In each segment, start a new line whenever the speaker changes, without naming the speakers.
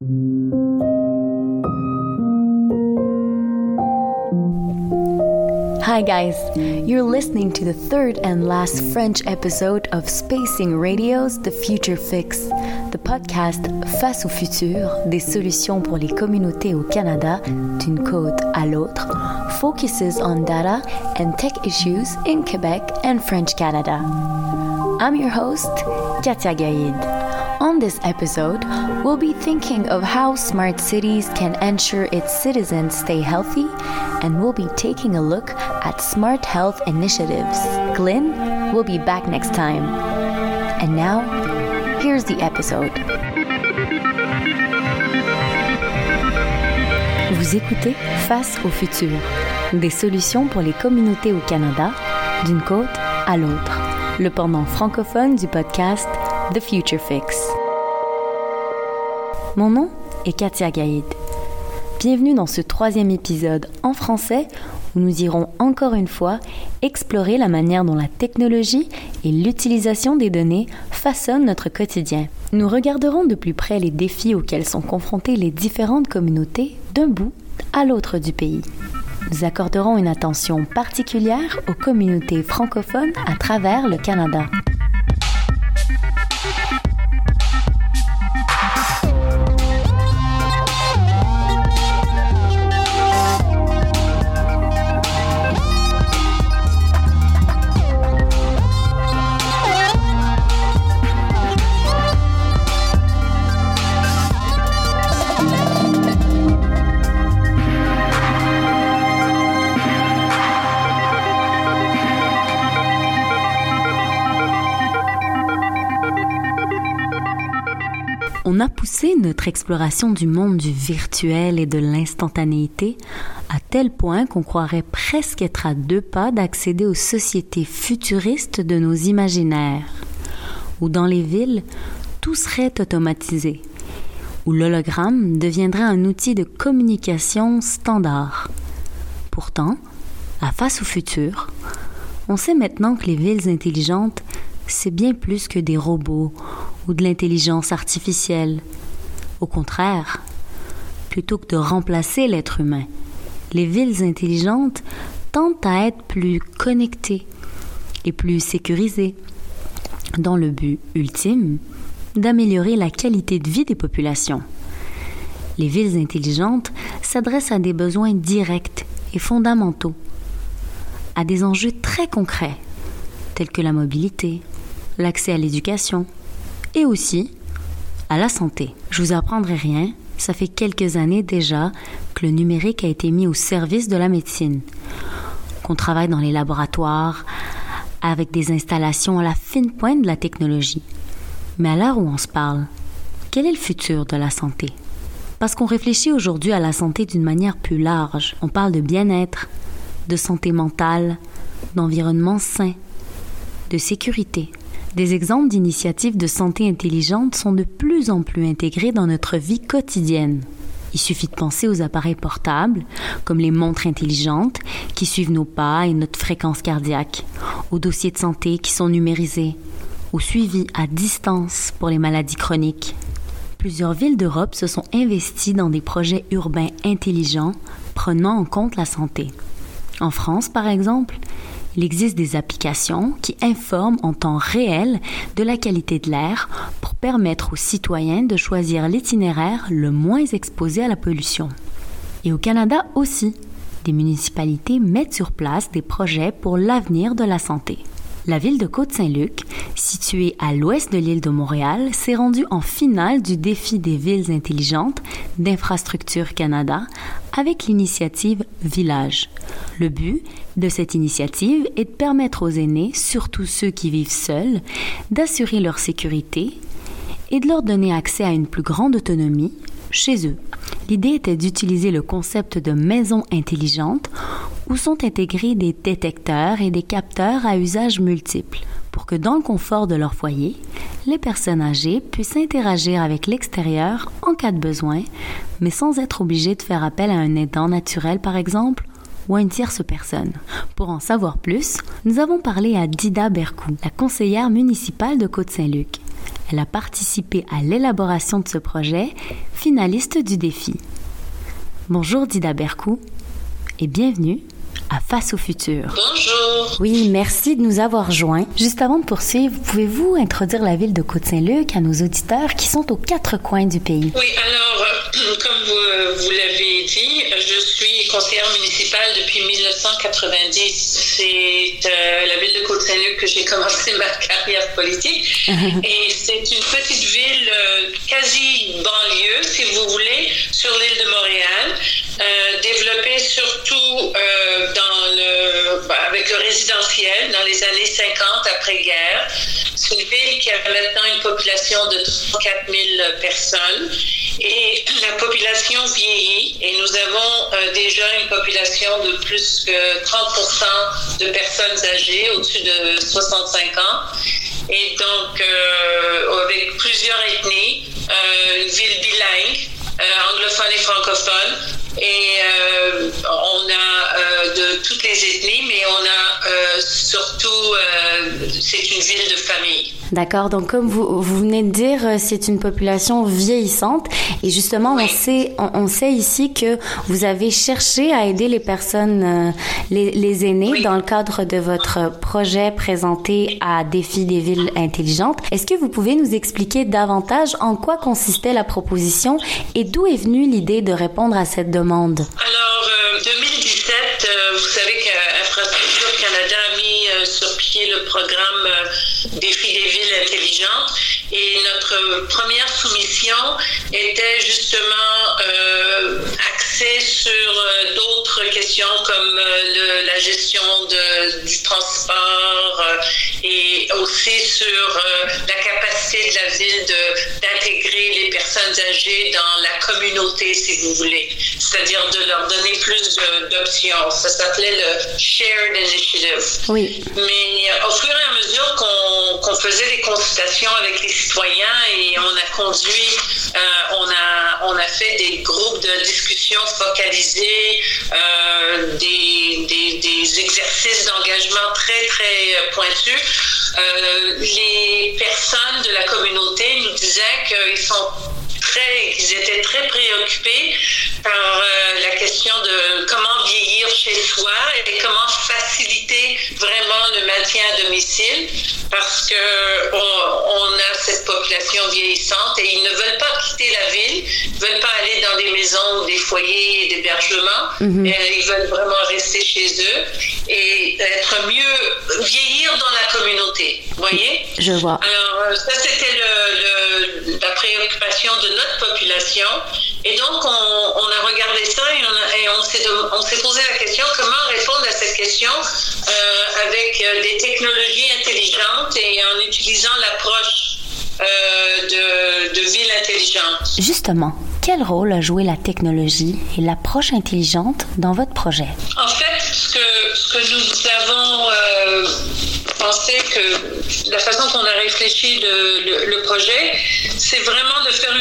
Hi, guys. You're listening to the third and last French episode of Spacing Radio's The Future Fix, the podcast Face au futur, des solutions pour les communautés au Canada, d'une côte à l'autre, focuses on data and tech issues in Quebec and French Canada. I'm your host, Katia Gaïd. On this episode, we'll be thinking of how smart cities can ensure its citizens stay healthy, and we'll be taking a look at smart health initiatives. Glenn will be back next time. And now, here's the episode. Vous écoutez Face au futur, des solutions pour les communautés au Canada, d'une côte à l'autre, le pendant francophone du podcast The Future Fix. Mon nom est Katia Gaïd. Bienvenue dans ce troisième épisode en français où nous irons encore une fois explorer la manière dont la technologie et l'utilisation des données façonnent notre quotidien. Nous regarderons de plus près les défis auxquels sont confrontées les différentes communautés d'un bout à l'autre du pays. Nous accorderons une attention particulière aux communautés francophones à travers le Canada. On a poussé notre exploration du monde du virtuel et de l'instantanéité à tel point qu'on croirait presque être à deux pas d'accéder aux sociétés futuristes de nos imaginaires, où dans les villes, tout serait automatisé, où l'hologramme deviendrait un outil de communication standard. Pourtant, à face au futur, on sait maintenant que les villes intelligentes, c'est bien plus que des robots ou de l'intelligence artificielle. Au contraire, plutôt que de remplacer l'être humain, les villes intelligentes tentent à être plus connectées et plus sécurisées, dans le but ultime d'améliorer la qualité de vie des populations. Les villes intelligentes s'adressent à des besoins directs et fondamentaux, à des enjeux très concrets, tels que la mobilité, l'accès à l'éducation, et aussi à la santé. Je vous apprendrai rien, ça fait quelques années déjà que le numérique a été mis au service de la médecine, qu'on travaille dans les laboratoires avec des installations à la fine pointe de la technologie. Mais à l'heure où on se parle, quel est le futur de la santé? Parce qu'on réfléchit aujourd'hui à la santé d'une manière plus large. On parle de bien-être, de santé mentale, d'environnement sain, de sécurité. Des exemples d'initiatives de santé intelligente sont de plus en plus intégrés dans notre vie quotidienne. Il suffit de penser aux appareils portables, comme les montres intelligentes, qui suivent nos pas et notre fréquence cardiaque, aux dossiers de santé qui sont numérisés, au suivi à distance pour les maladies chroniques. Plusieurs villes d'Europe se sont investies dans des projets urbains intelligents prenant en compte la santé. En France, par exemple, il existe des applications qui informent en temps réel de la qualité de l'air pour permettre aux citoyens de choisir l'itinéraire le moins exposé à la pollution. Et au Canada aussi, des municipalités mettent sur place des projets pour l'avenir de la santé. La ville de Côte-Saint-Luc, située à l'ouest de l'île de Montréal, s'est rendue en finale du défi des villes intelligentes d'Infrastructure Canada avec l'initiative Village. Le but de cette initiative est de permettre aux aînés, surtout ceux qui vivent seuls, d'assurer leur sécurité et de leur donner accès à une plus grande autonomie chez eux. L'idée était d'utiliser le concept de maison intelligente où sont intégrés des détecteurs et des capteurs à usage multiple pour que dans le confort de leur foyer, les personnes âgées puissent interagir avec l'extérieur en cas de besoin, mais sans être obligées de faire appel à un aidant naturel par exemple ou à une tierce personne. Pour en savoir plus, nous avons parlé à Dida Bercou, la conseillère municipale de Côte-Saint-Luc. Elle a participé à l'élaboration de ce projet, finaliste du défi. Bonjour Dida Bercou et bienvenue à Face au futur.
Bonjour.
Oui, merci de nous avoir joints. Juste avant de poursuivre, pouvez-vous introduire la ville de Côte-Saint-Luc à nos auditeurs qui sont aux quatre coins du pays?
Oui, alors, euh, comme vous, vous l'avez dit, je suis conseillère municipale depuis 1990. C'est euh, la ville de Côte-Saint-Luc que j'ai commencé ma carrière politique. Et c'est une petite ville euh, quasi banlieue, si vous voulez, sur l'île de Montréal, euh, développée surtout euh, bah, avec le résidentiel dans les années 50 après-guerre. C'est une ville qui a maintenant une population de 34 000 personnes et la population vieillit et nous avons euh, déjà une population de plus que 30% de personnes âgées au-dessus de 65 ans et donc avec plusieurs ethnies, une ville bilingue, euh, anglophone et francophone. Et euh, on a c'est une ville de famille.
D'accord, donc comme vous, vous venez de dire, euh, c'est une population vieillissante et justement on sait on, on sait ici que vous avez cherché à aider les personnes euh, les, les aînés
Oui.
dans le cadre de votre projet présenté à Défi des villes intelligentes. Est-ce que vous pouvez nous expliquer davantage en quoi consistait la proposition et d'où est venue l'idée de répondre à cette demande?
Alors, euh, 2017, euh, vous savez qu'Infrastructure Canada le programme euh, Défi des villes intelligentes. Et notre première soumission était justement euh, axée sur euh, d'autres questions comme la gestion du transport et aussi sur euh, la capacité de la ville d'intégrer les personnes âgées dans la communauté, si vous voulez, c'est-à-dire de leur donner plus d'options. Ça s'appelait le Shared Initiative.
Oui.
Mais euh, au fur et à mesure qu'on faisait des consultations avec les citoyens et on a conduit, euh, on, a, on a fait des groupes de discussion focalisés, euh, des, des, des exercices d'engagement très, très pointus. Euh, les personnes de la communauté nous disaient qu'ils étaient très préoccupés par euh, la question de comment vieillir chez soi et comment faciliter vraiment le maintien à domicile parce que on, on a cette population vieillissante et ils ne veulent pas quitter la ville, ils veulent pas aller dans des maisons ou des foyers d'hébergement, mais ils veulent vraiment rester chez eux et être mieux, vieillir dans la communauté, voyez?
Je vois.
Alors, euh, ça, c'était le, le- la préoccupation de notre population. Et donc, on, on a regardé ça et on, s'est posé la question comment répondre à cette question euh, avec euh, des technologies intelligentes et en utilisant l'approche euh, de, de ville intelligente.
Justement, quel rôle a joué la technologie et l'approche intelligente dans votre projet?
En fait, ce que, ce que nous avons euh, pensé que la façon qu'on a réfléchi le, projet, c'est vraiment de faire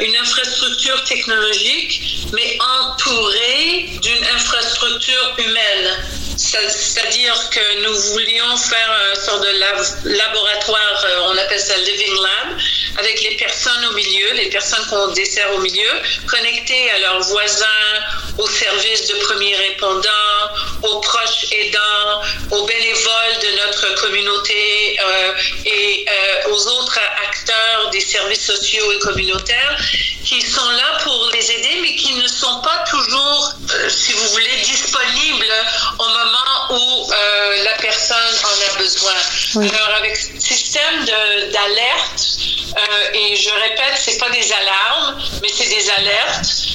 une, infrastructure technologique, mais entourée d'une infrastructure humaine. C'est-à-dire que nous voulions faire un sort de lab- laboratoire, euh, on appelle ça Living Lab, avec les personnes au milieu, les personnes qu'on dessert au milieu, connectées à leurs voisins, aux services de premiers répondants, aux proches aidants, aux bénévoles de notre communauté euh, et euh, aux autres acteurs des services sociaux et communautaires qui sont là pour les aider, mais qui ne sont pas toujours, euh, si vous voulez, disponibles au moment où la personne en a besoin.
Oui.
Alors, avec ce système d'alerte, et je répète, c'est pas des alarmes, mais c'est des alertes,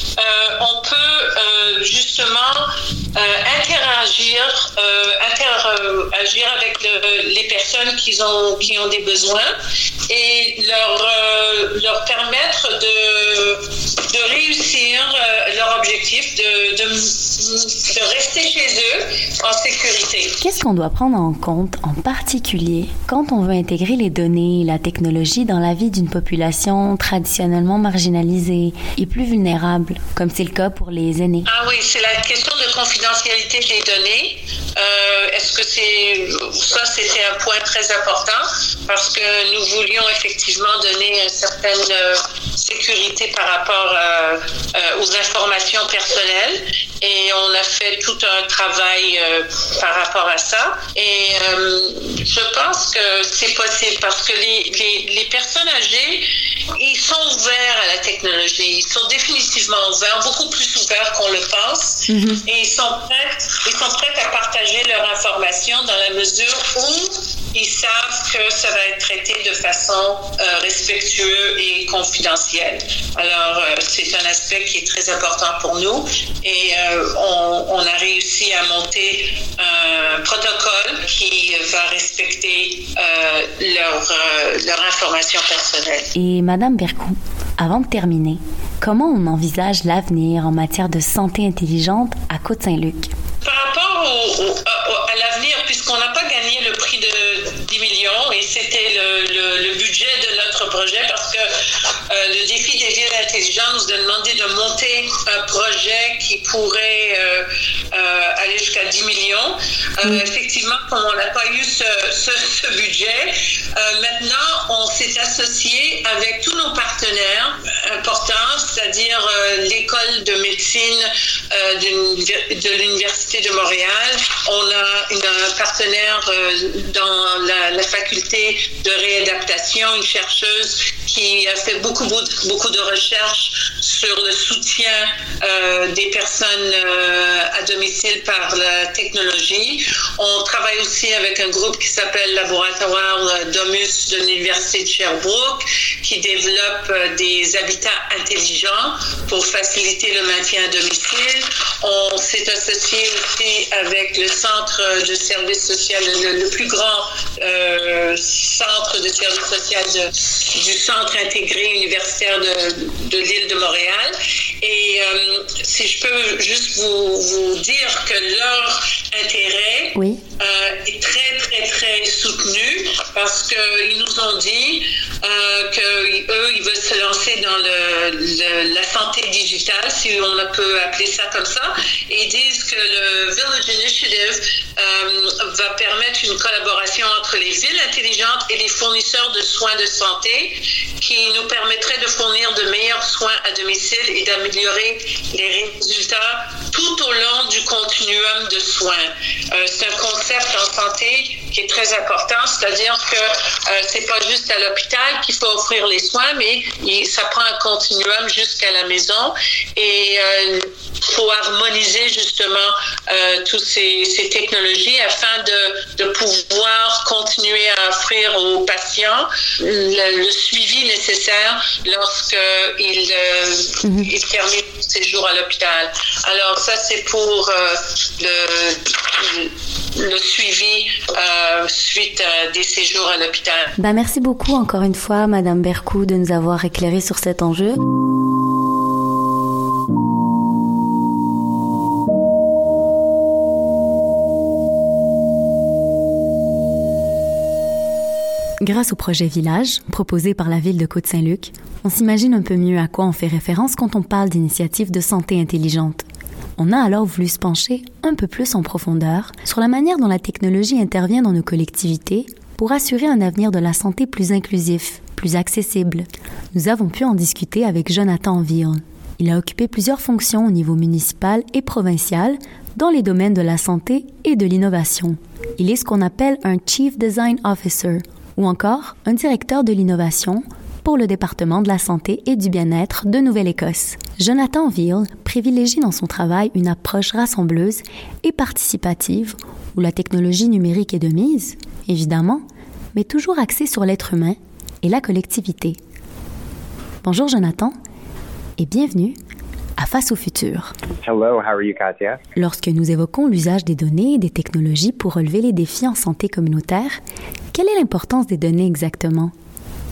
on peut euh, justement euh, interagir, euh, interagir avec le- les personnes qui ont, qui ont des besoins et leur, euh, permettre de, réussir euh, leur objectif, de, de rester chez eux en sécurité.
Qu'est-ce qu'on doit prendre en compte en particulier quand on veut intégrer les données et la technologie dans la vie d'une population traditionnellement marginalisée et plus vulnérable, comme c'est le cas pour les aînés?
Ah oui, c'est la question de confidentialité des données. Euh, est-ce que c'est ça c'était un point très important parce que nous voulions effectivement donner une certaine euh, sécurité par rapport euh, aux informations personnelles et on a fait tout un travail par rapport à ça. Et je pense que c'est possible parce que les, les personnes âgées ils sont ouverts à la technologie. Ils sont définitivement ouverts, beaucoup plus ouverts qu'on le pense. Mhm. Et ils sont, prêts, ils sont prêts à partager leurs informations dans la mesure où ils savent que ça va être traité de façon euh, respectueuse et confidentielle. Alors, euh, c'est un aspect qui est très important pour nous et euh, on, on, a réussi à monter un protocole qui va respecter leur, leur information personnelle.
Et Madame Bercou, avant de terminer, comment on envisage l'avenir en matière de santé intelligente à Côte-Saint-Luc?
Par rapport à l'avenir, puisqu'on n'a pas gagné le et c'était le, budget de notre projet parce que euh, le défi des villes intelligentes nous a demandé de monter un projet qui pourrait euh, euh, aller jusqu'à 10 millions. Effectivement, comme on n'a pas eu ce, ce budget, maintenant on s'est associé avec tous nos partenaires importants, c'est-à-dire l'école de médecine de l'Université de Montréal. On a une, un partenaire dans la, la faculté de réadaptation, une chercheuse qui a fait beaucoup, beaucoup de recherches sur le soutien euh, des personnes euh, à domicile par la technologie. On travaille aussi avec un groupe qui s'appelle Laboratoire Domus de l'Université de Sherbrooke, qui développe euh, des habitats intelligents pour faciliter le maintien à domicile. On s'est associé aussi avec le Centre de services social, le, plus grand centre de services social du Centre intégré universitaire de, de l'île de Montréal. Et euh, si je peux juste vous, vous dire que leur intérêt euh, est très, très, très soutenu parce qu'ils nous ont dit euh, qu'eux, ils veulent se lancer dans la santé digitale, si on peut appeler ça comme ça, et ils disent que le Village Initiative euh, va permettre une collaboration entre les villes intelligentes et les fournisseurs de soins de santé qui nous permettrait de fournir de meilleurs soins à domicile et d'améliorer les résultats tout au long du continuum de soins. Euh, c'est un concept en santé qui est très important, c'est-à-dire que euh, c'est pas juste à l'hôpital qu'il faut offrir les soins, mais ça prend un continuum jusqu'à la maison et euh, faut harmoniser justement euh, toutes ces, ces, technologies afin de, de, pouvoir continuer à offrir aux patients le, le suivi nécessaire lorsqu'ils euh, -hmm. terminent leur séjour à l'hôpital. Alors ça, c'est pour le, le, suivi euh, suite à des séjours à l'hôpital.
Ben, merci beaucoup encore une fois, Madame Bercou, de nous avoir éclairé sur cet enjeu. Grâce au projet Village, proposé par la ville de Côte-Saint-Luc, on s'imagine un peu mieux à quoi on fait référence quand on parle d'initiatives de santé intelligente. On a alors voulu se pencher un peu plus en profondeur sur la manière dont la technologie intervient dans nos collectivités pour assurer un avenir de la santé plus inclusif, plus accessible. Nous avons pu en discuter avec Jonathan Ville. Il a occupé plusieurs fonctions au niveau municipal et provincial dans les domaines de la santé et de l'innovation. Il est ce qu'on appelle un Chief Design Officer ou encore un directeur de l'innovation pour le département de la santé et du bien-être de Nouvelle-Écosse. Jonathan Veal privilégie dans son travail une approche rassembleuse et participative où la technologie numérique est de mise, évidemment, mais toujours axée sur l'être humain et la collectivité. Bonjour Jonathan et bienvenue à Face au futur.
Hello, how are you, Katia?
Lorsque nous évoquons l'usage des données et des technologies pour relever les défis en santé communautaire, quelle est l'importance des données exactement?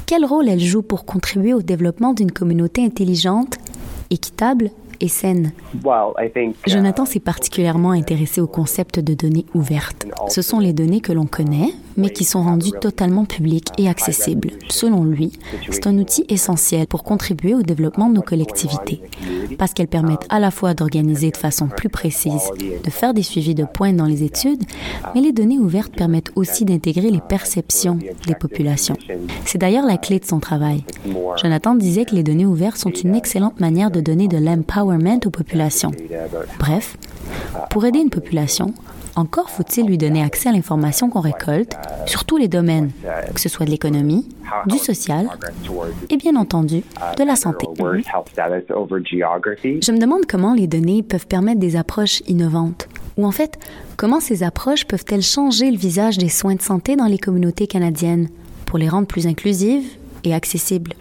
Quel rôle elles jouent pour contribuer au développement d'une communauté intelligente, équitable et saine. Jonathan s'est particulièrement intéressé au concept de données ouvertes. Ce sont les données que l'on connaît, mais qui sont rendues totalement publiques et accessibles. Selon lui, c'est un outil essentiel pour contribuer au développement de nos collectivités, parce qu'elles permettent à la fois d'organiser de façon plus précise, de faire des suivis de points dans les études, mais les données ouvertes permettent aussi d'intégrer les perceptions des populations. C'est d'ailleurs la clé de son travail. Jonathan disait que les données ouvertes sont une excellente manière de donner de l'empowerment aux populations. Bref, pour aider une population, encore faut-il lui donner accès à l'information qu'on récolte sur tous les domaines, que ce soit de l'économie, du social et bien entendu de la santé. Je me demande comment les données peuvent permettre des approches innovantes. Ou en fait, comment ces approches peuvent-elles changer le visage des soins de santé dans les communautés canadiennes pour les rendre plus inclusives et accessibles?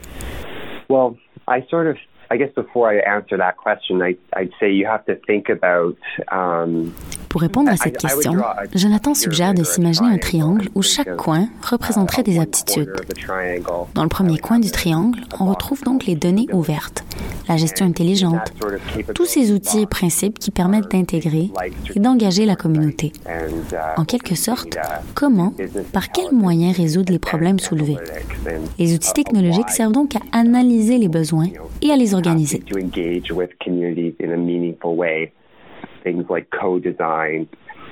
Well, I sort of I guess before I answer that question, I, I'd say you have to think about um,
pour répondre à cette question, Jonathan suggère de s'imaginer un triangle où chaque coin représenterait des aptitudes. Dans le premier coin du triangle, on retrouve donc les données ouvertes, la gestion intelligente, tous ces outils et principes qui permettent d'intégrer et d'engager la communauté. En quelque sorte, comment, par quels moyens résoudre les problèmes soulevés? Les outils technologiques servent donc à analyser les besoins et à les organiser.
Things like co-design,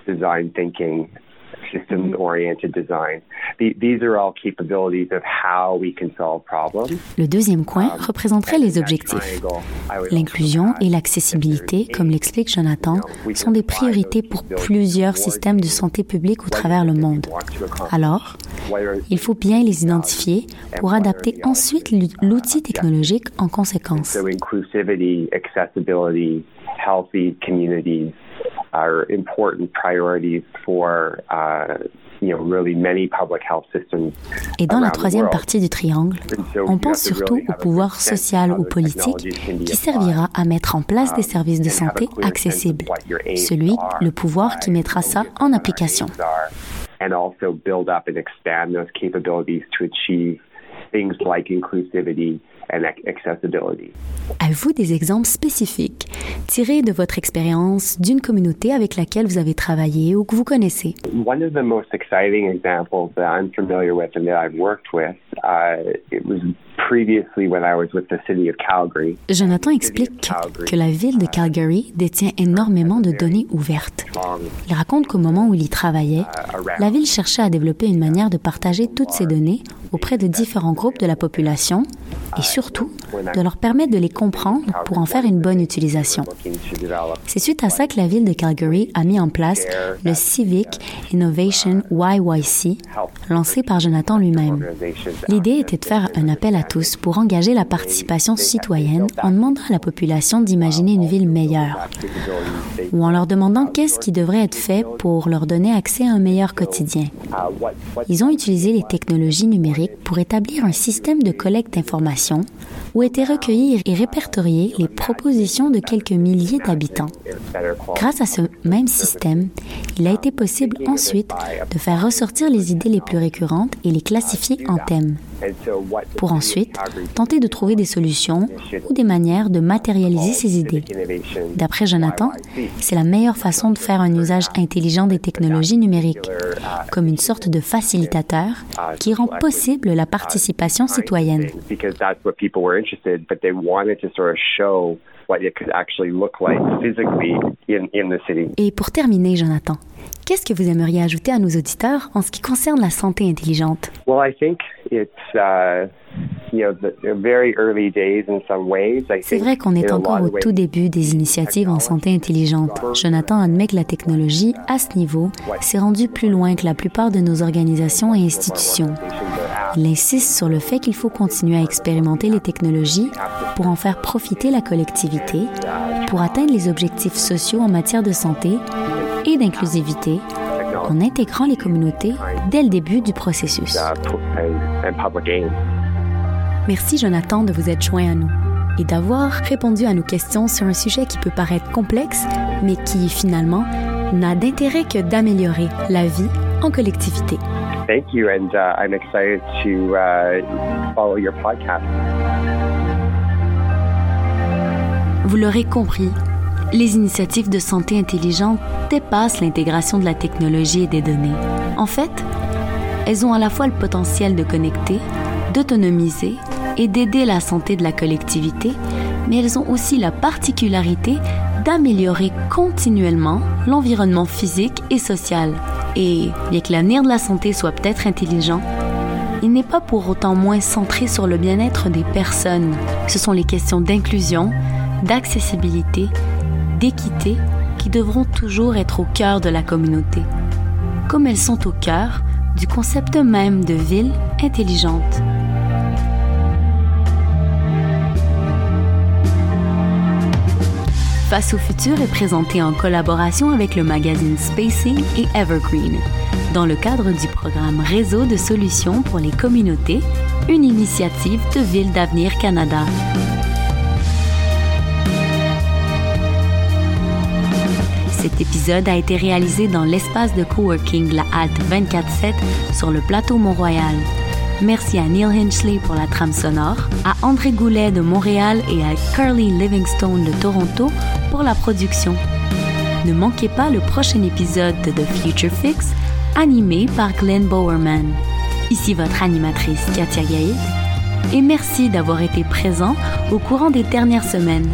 design thinking, systems-oriented design. These are all capabilities of how we can solve problems.
Le deuxième coin um, représenterait les objectifs. L'inclusion et l'accessibilité, comme l'explique Jonathan, sont des priorités pour plusieurs systèmes de santé publique au travers le monde. Alors, il faut bien les identifier pour adapter ensuite l'outil technologique en conséquence.
Are important priorities for uh,
Et dans la troisième partie du triangle, on pense surtout au pouvoir social ou politique qui servira à mettre en place des services de santé accessibles, celui, le pouvoir qui mettra ça en application.
And also build up and expand those capabilities to achieve things like inclusivity,
Avez-vous des exemples spécifiques tirés de votre expérience d'une communauté avec laquelle vous avez travaillé ou que vous connaissez?
One of the most exciting examples that I'm familiar with and that I've worked with, uh, it was previously when I was with the city of Calgary.
Jonathan explique que la ville de Calgary détient énormément de données ouvertes. Il raconte qu'au moment où il y travaillait, la ville cherchait à développer une manière de partager toutes ces données auprès de différents groupes de la population et surtout de leur permettre de les comprendre pour en faire une bonne utilisation. C'est suite à ça que la ville de Calgary a mis en place le Civic Innovation YYC, lancé par Jonathan lui-même. L'idée était de faire un appel à tous pour engager la participation citoyenne en demandant à la population d'imaginer une ville meilleure ou en leur demandant qu'est-ce qui devrait être fait pour leur donner accès à un meilleur quotidien. Ils ont utilisé les technologies numériques pour établir un système de collecte d'informations où étaient recueillies et répertoriées les propositions de quelques milliers d'habitants. Grâce à ce même système, il a été possible ensuite de faire ressortir les idées les plus récurrentes et les classifier en thèmes pour ensuite tenter de trouver des solutions ou des manières de matérialiser ces idées. D'après Jonathan, c'est la meilleure façon de faire un usage intelligent des technologies numériques, comme une sorte de facilitateur qui rend possible la participation citoyenne. Et pour terminer, Jonathan, qu'est-ce que vous aimeriez ajouter à nos auditeurs en ce qui concerne la santé intelligente? C'est vrai qu'on est encore au tout début des initiatives en santé intelligente. Jonathan admet que la technologie, à ce niveau, s'est rendue plus loin que la plupart de nos organisations et institutions. Il insiste sur le fait qu'il faut continuer à expérimenter les technologies pour en faire profiter la collectivité, pour atteindre les objectifs sociaux en matière de santé et d'inclusivité en intégrant les communautés dès le début du processus. Merci Jonathan de vous être joint à nous et d'avoir répondu à nos questions sur un sujet qui peut paraître complexe, mais qui finalement n'a d'intérêt que d'améliorer la vie en collectivité.
Thank you, and uh, I'm excited to uh, follow your podcast.
Vous l'aurez compris, les initiatives de santé intelligente dépassent l'intégration de la technologie et des données. En fait, elles ont à la fois le potentiel de connecter, d'autonomiser et d'aider la santé de la collectivité, mais elles ont aussi la particularité d'améliorer continuellement l'environnement physique et social. Et bien que l'avenir de la santé soit peut-être intelligent, il n'est pas pour autant moins centré sur le bien-être des personnes. Ce sont les questions d'inclusion, d'accessibilité, d'équité qui devront toujours être au cœur de la communauté, comme elles sont au cœur du concept même de ville intelligente. Face au futur est présenté en collaboration avec le magazine Spacing et Evergreen, dans le cadre du programme Réseau de solutions pour les communautés, une initiative de Ville d'avenir Canada. Cet épisode a été réalisé dans l'espace de coworking La Halte 24-7 sur le plateau Mont-Royal. Merci à Neil Hinchley pour la trame sonore, à André Goulet de Montréal et à Carly Livingstone de Toronto pour la production. Ne manquez pas le prochain épisode de The Future Fix, animé par Glenn Bowerman. Ici votre animatrice Katia Gaïd, et merci d'avoir été présent au courant des dernières semaines.